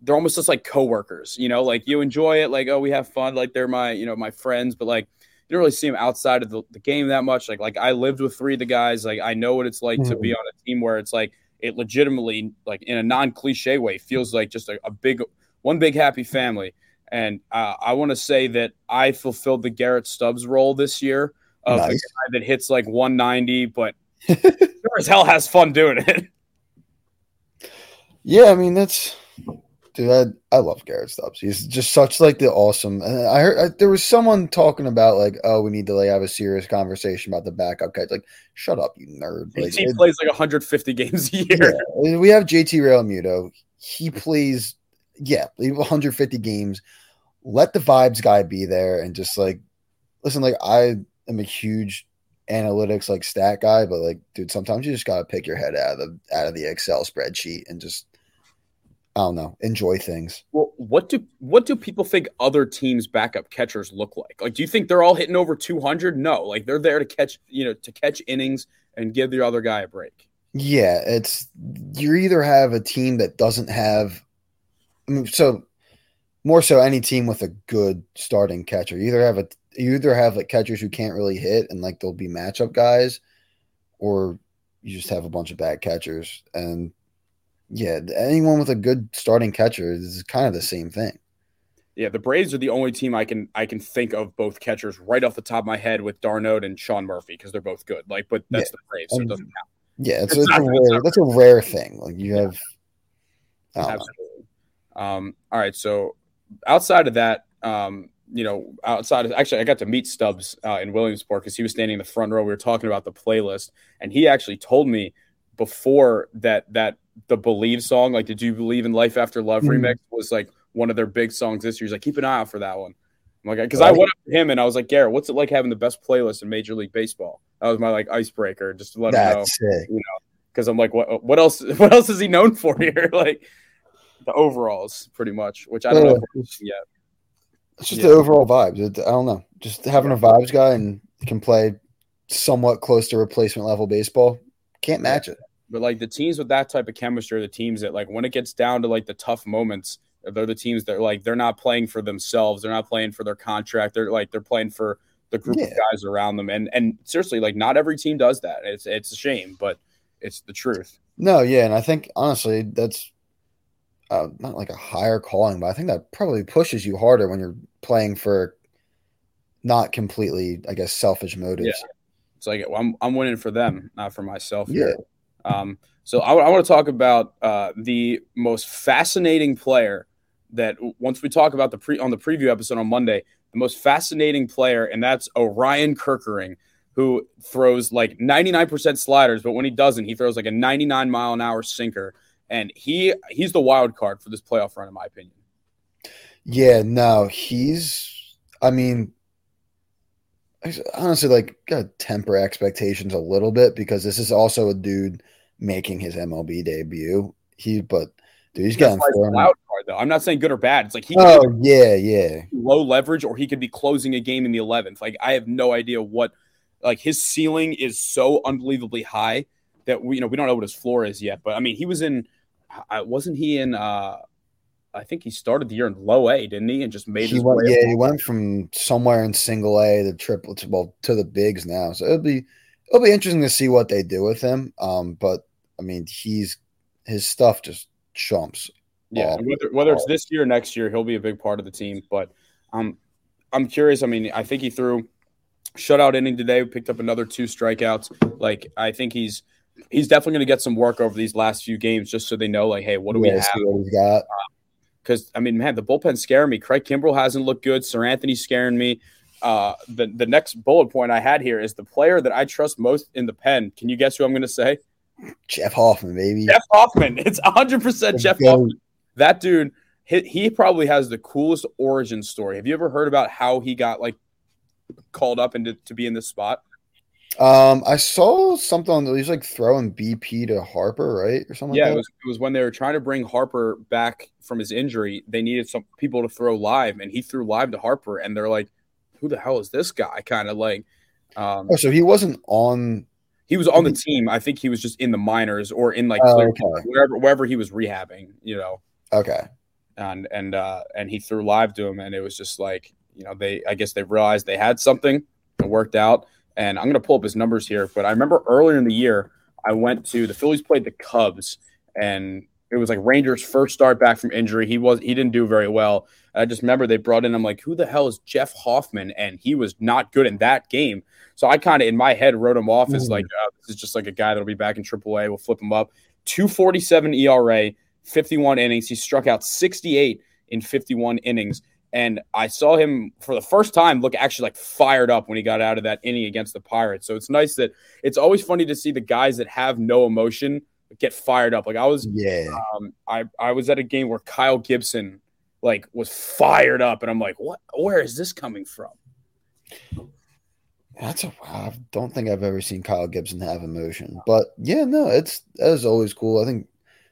they're almost just like coworkers, you know, like you enjoy it, like, oh, we have fun, like they're my, you know, my friends, but like you don't really see them outside of the, the game that much. Like, like I lived with three of the guys, like I know what it's like mm-hmm. to be mm-hmm. on a team where it's like it legitimately, like in a non cliche way, feels like just a, a, big, one big happy family. And uh, I want to say that I fulfilled the Garrett Stubbs role this year of nice. a guy that hits like 190, but sure as hell has fun doing it. Yeah, I mean that's dude. I, I love Garrett Stubbs. He's just such like the awesome. And I heard I, there was someone talking about like, oh, we need to like have a serious conversation about the backup guys. Like, shut up, you nerd. Like, he it, plays like 150 games a year. Yeah, we have JT Realmuto. He plays, yeah, 150 games. Let the vibes guy be there and just like listen. Like I am a huge analytics like stat guy, but like, dude, sometimes you just gotta pick your head out of the out of the Excel spreadsheet and just I don't know, enjoy things. Well, what do what do people think other teams' backup catchers look like? Like, do you think they're all hitting over two hundred? No, like they're there to catch, you know, to catch innings and give the other guy a break. Yeah, it's you either have a team that doesn't have, I mean, so more so any team with a good starting catcher. You either have a you either have like catchers who can't really hit and like they'll be matchup guys, or you just have a bunch of bad catchers. And Yeah, anyone with a good starting catcher is kind of the same thing. Yeah, the Braves are the only team I can I can think of both catchers right off the top of my head with d'Arnaud and Sean Murphy because they're both good. Like, but that's yeah. the Braves, so it doesn't count. Yeah, it's, it's, it's a rare, that's a rare thing. Like you have, absolutely. Um, all right, so outside of that, um, you know, outside of actually, I got to meet Stubbs uh, in Williamsport because he was standing in the front row. We were talking about the playlist, and he actually told me before that that the Believe song, like, did you believe in Life After Love mm-hmm. remix, was like one of their big songs this year. He's like, keep an eye out for that one. I'm like, because I went up to him and I was like, Garrett, what's it like having the best playlist in Major League Baseball? That was my like icebreaker, just to let That's him know, sick. you know, because I'm like, what what else? What else is he known for here? like the overalls, pretty much, which I don't yeah. know yet. It's just yeah. the overall vibes. I don't know. Just having a vibes guy and can play somewhat close to replacement level baseball. Can't match it. But like the teams with that type of chemistry are the teams that like when it gets down to like the tough moments, they're the teams that like they're not playing for themselves. They're not playing for their contract. They're like they're playing for the group yeah. of guys around them. And and seriously, like not every team does that. It's it's a shame, but it's the truth. No, yeah, and I think honestly that's uh, not like a higher calling, but I think that probably pushes you harder when you're playing for not completely, I guess, selfish motives. Yeah. It's like I'm I'm winning for them, not for myself. Yeah. Um, so I, I want to talk about uh, the most fascinating player that once we talk about the pre on the preview episode on Monday, the most fascinating player, and that's Orion Kerkering, who throws like 99% sliders, but when he doesn't, he throws like a 99 mile an hour sinker, and he he's the wild card for this playoff run, in my opinion. Yeah, no, he's. I mean, honestly, like, gotta temper expectations a little bit because this is also a dude making his MLB debut. He, but dude, he's thrown. Wild card though. I'm not saying good or bad. It's like he. Oh yeah, yeah. Low leverage, or he could be closing a game in the 11th. Like I have no idea what. Like his ceiling is so unbelievably high that we, you know, we don't know what his floor is yet. But I mean, he was in. Wasn't he in. uh I think he started the year in low A, didn't he? And just made he his went, Yeah, he went from somewhere in single A to triple to well to the bigs now. So it'll be it'll be interesting to see what they do with him. Um, but I mean, he's his stuff just chumps. Yeah, whether, whether it's this year or next year, he'll be a big part of the team. But um, I'm curious. I mean, I think he threw shutout inning today. Picked up another two strikeouts. Like I think he's he's definitely going to get some work over these last few games, just so they know, like, hey, what do yeah, we have? What he's got. Uh, because I mean, man, the bullpen's scaring me. Craig Kimbrel hasn't looked good. Seranthony's scaring me. Uh, the the next bullet point I had here is the player that I trust most in the pen. Can you guess who I'm going to say? Jeff Hoffman, baby. Jeff Hoffman. It's 100 percent Jeff Hoffman. That dude, he, he probably has the coolest origin story. Have you ever heard about how he got like called up into to be in this spot? Um, I saw something on he's like throwing BP to Harper, right, or something. Yeah, like it was it was when they were trying to bring Harper back from his injury. They needed some people to throw live, and he threw live to Harper, and they're like, "Who the hell is this guy?" Kind of like. Um, oh, so he wasn't on. He was on the team. I think he was just in the minors or in like oh, okay. wherever wherever he was rehabbing. You know. Okay. And and uh and he threw live to him, and it was just like you know they I guess they realized they had something. It worked out and I'm going to pull up his numbers here. But I remember earlier in the year, I went to the Phillies played the Cubs, and it was like Ranger's first start back from injury. He was he didn't do very well. I just remember they brought in. I'm like, who the hell is Jeff Hoffman? And he was not good in that game. So I kind of in my head wrote him off as like uh, this is just like a guy that'll be back in AAA. We'll flip him up. 247 ERA, 51 innings. He struck out 68 in 51 innings. And I saw him for the first time look actually like fired up when he got out of that inning against the Pirates. So it's nice that it's always funny to see the guys that have no emotion get fired up. Like I was, yeah, um, I I was at a game where Kyle Gibson like was fired up, and I'm like, what? Where is this coming from? That's a I don't think I've ever seen Kyle Gibson have emotion, but yeah, no, it's that is always cool. I think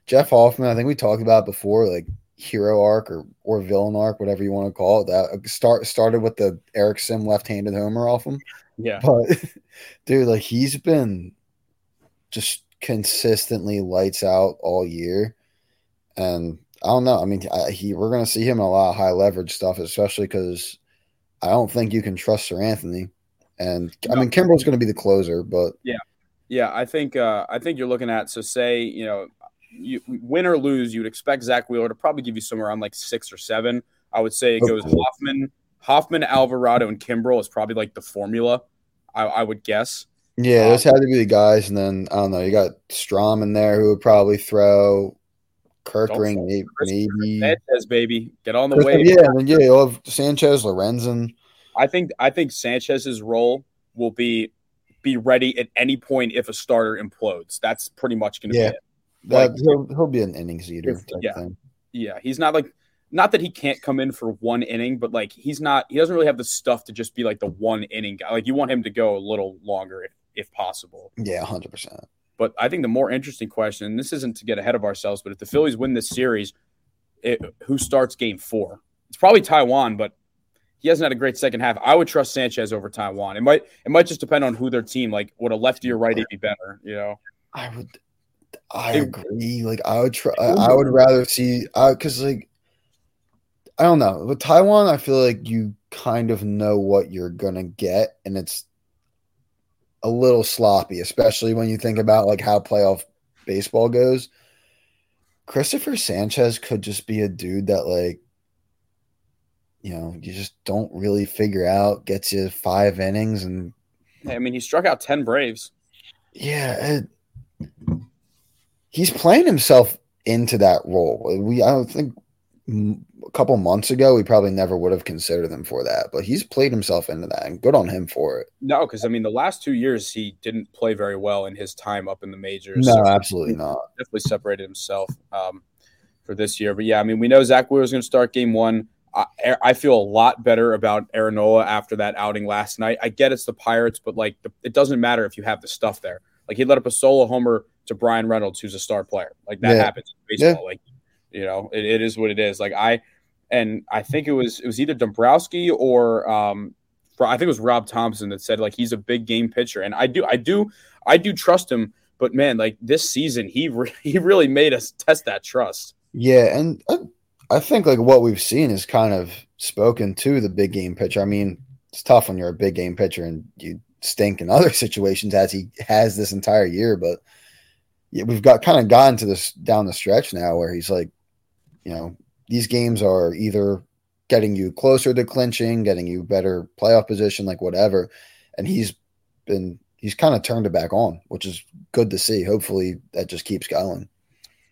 Jeff Hoffman. I think we talked about before, like hero arc or or villain arc, whatever you want to call it. That uh, start started with the Eric Sim left-handed homer off him. Yeah, but dude, like he's been just consistently lights out all year, and I don't know. I mean, I, he we're gonna see him in a lot of high leverage stuff, especially because I don't think you can trust Seranthony, And no. I mean, Kimbrel's going to be the closer, but yeah, yeah, I think uh, I think you're looking at so say you know you, win or lose, you'd expect Zack Wheeler to probably give you somewhere around like six or seven. I would say it goes Hoffman, Hoffman, Alvarado, and Kimbrel is probably like the formula. I, I would guess. Yeah, those um, had to be the guys, and then I don't know. You got Strahm in there who would probably throw. Kerkering, maybe, maybe. Sanchez, baby, get on the way. Yeah, I mean, yeah, you'll have Sanchez, Lorenzen. I think I think Sanchez's role will be be ready at any point if a starter implodes. That's pretty much going to yeah. be it. Uh, like, that, he'll, he'll be an innings eater. yeah, thing. yeah. He's not like not that he can't come in for one inning, but like he's not. He doesn't really have the stuff to just be like the one inning guy. Like you want him to go a little longer if if possible. Yeah, hundred percent. But I think the more interesting question, and this isn't to get ahead of ourselves, but if the Phillies win this series, it, who starts Game Four? It's probably Taijuan, but he hasn't had a great second half. I would trust Sanchez over Taijuan. It might it might just depend on who their team. Like, would a lefty or righty be better? You know, I would. I agree. Like, I would try. I would rather see I because like I don't know with Taijuan. I feel like you kind of know what you're gonna get, and it's a little sloppy, especially when you think about like how playoff baseball goes. Christopher Sanchez could just be a dude that like you know, you just don't really figure out, gets you five innings and I mean, he struck out 10 Braves. Yeah, it, he's playing himself into that role. We I don't think a couple months ago we probably never would have considered him for that, but he's played himself into that, and good on him for it. No, because I mean, the last two years he didn't play very well in his time up in the majors. No, so absolutely not. Definitely separated himself um, for this year, but yeah, I mean, we know Zack Wheeler is going to start Game One. I, I, feel a lot better about Aaron after that outing last night. I get it's the Pirates, but like the, it doesn't matter if you have the stuff there. Like he let up a solo homer to Bryan Reynolds, who's a star player. Like that yeah. happens in baseball. Yeah. Like you know, it, it is what it is. Like I and I think it was it was either Dombrowski or um, I think it was Rob Thomson that said like he's a big game pitcher, and I do I do I do trust him. But man, like this season, he re- he really made us test that trust. Yeah, and uh, I think like what we've seen is kind of spoken to the big game pitcher. I mean, it's tough when you're a big game pitcher and you stink in other situations as he has this entire year, but yeah, we've got kind of gotten to this down the stretch now where he's like, you know, these games are either getting you closer to clinching, getting you better playoff position, like whatever. And he's been he's kind of turned it back on, which is good to see. Hopefully that just keeps going.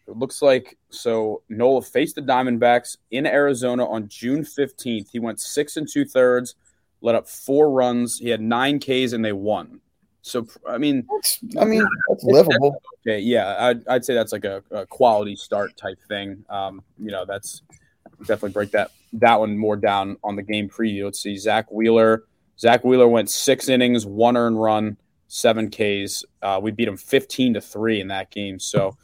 It looks like so Nola faced the Diamondbacks in Arizona on June 15th. He went six and two thirds, let up four runs. He had nine Ks and they won. So I mean, that's, I mean that's livable. Okay, yeah, I'd, I'd say that's like a, a quality start type thing. Um, you know, that's definitely break that that one more down on the game preview. Let's see, Zack Wheeler. Zack Wheeler went six innings, one earned run, seven Ks. Uh, we beat him fifteen to three in that game. So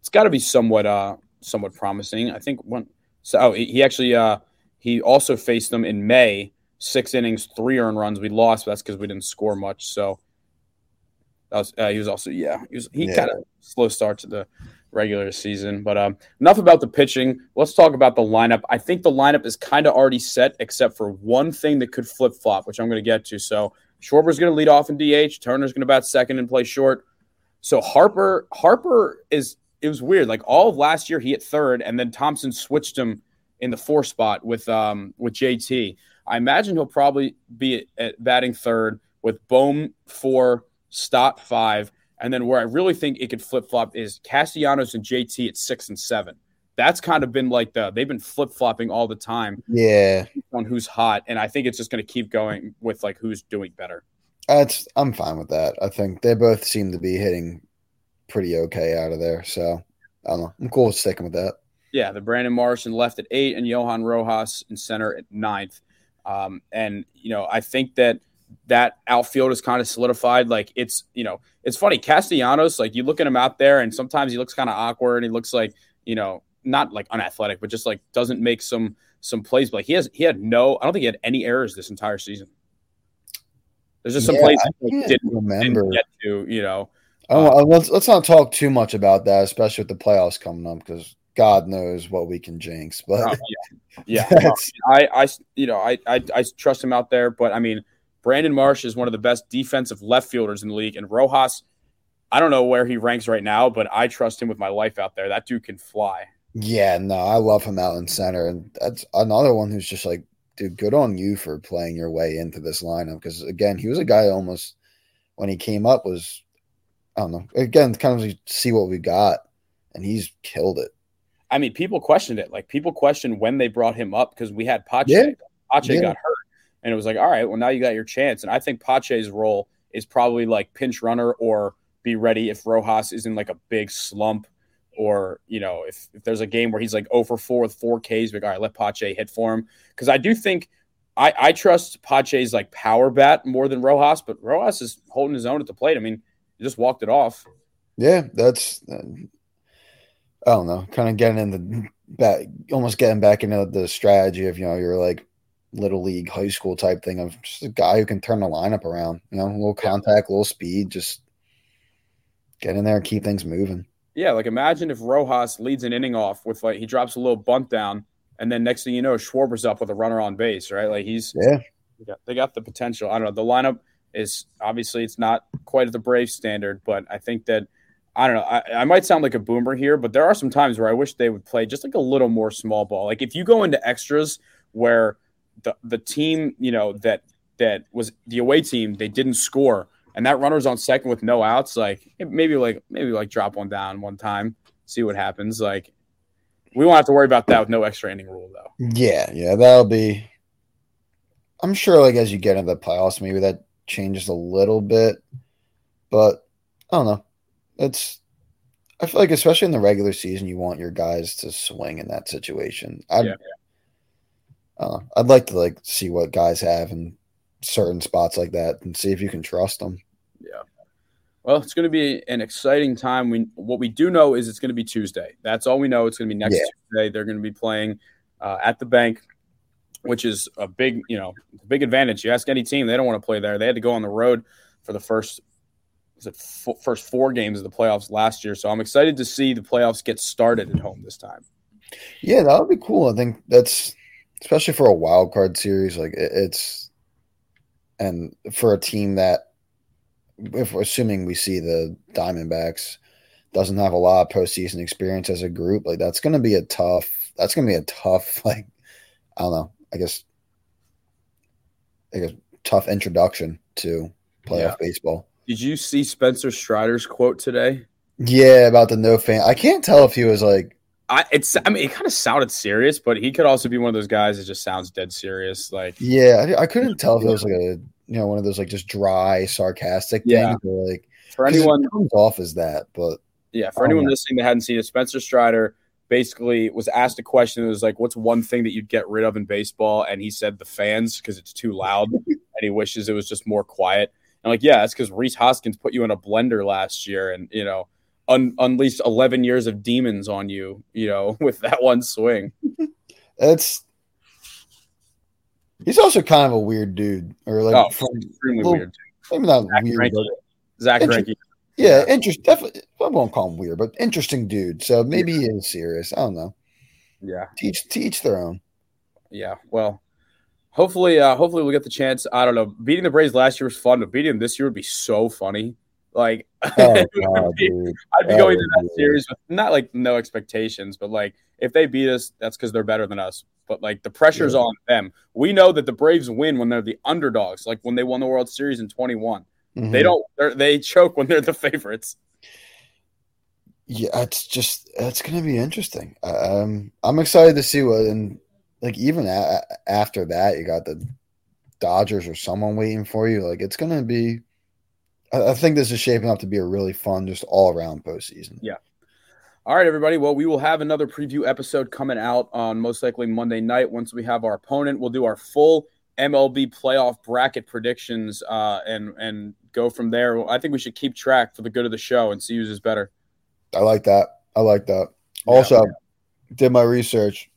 it's got to be somewhat uh somewhat promising. I think one. So oh, he actually uh he also faced them in May, six innings, three earned runs. We lost, but that's because we didn't score much. So was uh, he was also yeah he was he yeah. kind of slow start to the regular season. But um, enough about the pitching. Let's talk about the lineup. I think the lineup is kind of already set, except for one thing that could flip flop, which I'm going to get to. So Schwarber's going to lead off in DH. Turner's going to bat second and play short. So Harper Harper is it was weird. Like all of last year, he hit third, and then Thomson switched him in the four spot with um with JT. I imagine he'll probably be at, at batting third with Bohm four, Stott five, and then where I really think it could flip flop is Castellanos and JT at six and seven. That's kind of been like the they've been flip flopping all the time. Yeah, on who's hot, and I think it's just going to keep going with like who's doing better. That's I'm fine with that. I think they both seem to be hitting pretty okay out of there. So I don't know. I'm cool with sticking with that. Yeah, the Brandon Marsh in left at eight and Johan Rojas in center at ninth. Um, and you know, I think that that outfield is kind of solidified. Like it's, you know, it's funny. Castellanos, like you look at him out there, and sometimes he looks kind of awkward. And he looks like, you know, not like unathletic, but just like doesn't make some some plays. But like he has, he had no. I don't think he had any errors this entire season. There's just some yeah, plays he didn't, remember. didn't get to, you know. Oh, um, let's let's not talk too much about that, especially with the playoffs coming up, because God knows what we can jinx. But oh, yeah, yeah. I, I, you know, I, I, I trust him out there. But I mean, Brandon Marsh is one of the best defensive left fielders in the league, and Rojas, I don't know where he ranks right now, but I trust him with my life out there. That dude can fly. Yeah, no, I love him out in center, and that's another one who's just like, dude, good on you for playing your way into this lineup. Because again, he was a guy almost when he came up was, I don't know, again, kind of see what we got, and he's killed it. I mean, people questioned it. Like people questioned when they brought him up because we had Pache. Yeah. Pache yeah. got hurt, and it was like, all right, well now you got your chance. And I think Pache's role is probably like pinch runner or be ready if Rojas is in like a big slump or you know if, if there's a game where he's like over 4 with 4 Ks, like all right, let Pache hit for him because I do think I, I trust Pache's like power bat more than Rojas, but Rojas is holding his own at the plate. I mean, he just walked it off. Yeah, that's uh, I don't know, kind of getting in the back, almost getting back into the strategy of you know you're like little league, high school type thing of just a guy who can turn the lineup around. You know, a little contact, a little speed, just get in there and keep things moving. Yeah, like imagine if Rojas leads an inning off with like he drops a little bunt down, and then next thing you know, Schwarber's up with a runner on base, right? Like he's yeah, they got, they got the potential. I don't know. The lineup is obviously it's not quite at the Brave standard, but I think that I don't know. I, I, might sound like a boomer here, but there are some times where I wish they would play just like a little more small ball. Like if you go into extras where the the team, you know, that that was the away team, they didn't score, and that runner's on second with no outs, like maybe like maybe like drop one down one time, see what happens. Like we won't have to worry about that with no extra inning rule though. Yeah, yeah, that'll be. I'm sure, like as you get into the playoffs, maybe that changes a little bit, but I don't know. It's I feel like especially in the regular season, you want your guys to swing in that situation. I'd, yeah. Uh, I'd like to like see what guys have in certain spots like that and see if you can trust them. Yeah. Well, it's going to be an exciting time. We what we do know is it's going to be Tuesday. That's all we know. It's going to be next yeah. Tuesday. They're going to be playing uh, at the bank, which is a big, you know, big advantage. You ask any team, they don't want to play there. They had to go on the road for the first was it f- first four games of the playoffs last year. So I'm excited to see the playoffs get started at home this time. Yeah, that would be cool. I think that's especially for a wild card series. Like it's and for a team that, if we're assuming we see the Diamondbacks, doesn't have a lot of postseason experience as a group, like that's going to be a tough. That's going to be a tough, like I don't know. I guess, I guess tough introduction to playoff yeah. baseball. Did you see Spencer Strider's quote today? Yeah, about the no fan. I can't tell if he was like. I it's. I mean, it kind of sounded serious, but he could also be one of those guys that just sounds dead serious. Like, yeah, I, I couldn't tell if it was like a you know one of those like just dry, sarcastic yeah. things. Or like for anyone comes off as that, but yeah, for anyone know. listening that hadn't seen it, Spencer Strider basically was asked a question. It was like, "What's one thing that you'd get rid of in baseball?" And he said the fans because it's too loud, and he wishes it was just more quiet. And like, yeah, that's because Rhys Hoskins put you in a blender last year, and you know, un- unleashed eleven years of demons on you. You know, with that one swing. It's he's also kind of a weird dude, or like oh, from, extremely little, weird. Maybe not Zach weird, but Zach inter- Yeah, yeah. interest. Definitely, I won't call him weird, but interesting dude. So maybe yeah. he is serious. I don't know. Yeah, teach teach their own. Yeah, well, hopefully, uh, hopefully we'll get the chance. I don't know. Beating the Braves last year was fun, but beating them this year would be so funny. Like, oh, God, be, I'd be oh, going to that series with not like no expectations, but like if they beat us, that's because they're better than us. But like the pressure's yeah. on them. We know that the Braves win when they're the underdogs, like when they won the World Series in 21. Mm-hmm. They don't. They choke when they're the favorites. Yeah, it's just it's going to be interesting. Um, I'm excited to see what and like even a- after that, you got the Dodgers or someone waiting for you. Like it's gonna be. I, I think this is shaping up to be a really fun, just all around postseason. Yeah. All right, everybody. Well, we will have another preview episode coming out on most likely Monday night. Once we have our opponent, we'll do our full MLB playoff bracket predictions uh, and and go from there. I think we should keep track for the good of the show and see who's is better. I like that. I like that. Yeah, also, yeah. did my research.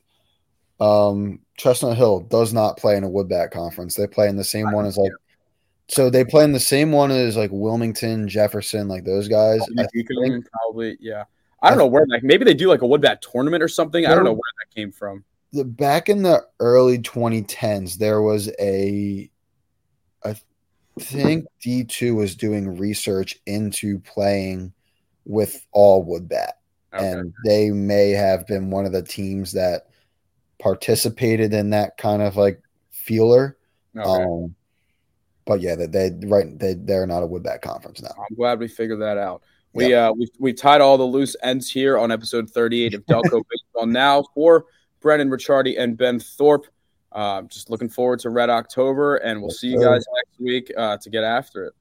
Um, Chestnut Hill does not play in a Woodbat conference. They play in the same one as like, so they play in the same one as like Wilmington, Jefferson, like those guys. I think, probably, yeah. I don't know where like maybe they do like a Woodbat tournament or something. I don't know where that came from. The, back in the early 2010s, there was a, a think D2 was doing research into playing with all wood bat. Okay. And they may have been one of the teams that participated in that kind of like feeler. Okay. Um, but yeah, they, they right they they're not a wood bat conference now. I'm glad we figured that out. We yep. uh we we tied all the loose ends here on episode 38 of Delco Baseball now for Brendan Ricciardi and Ben Thorpe. Uh, just looking forward to Red October, and we'll see you guys next week uh, to get after it.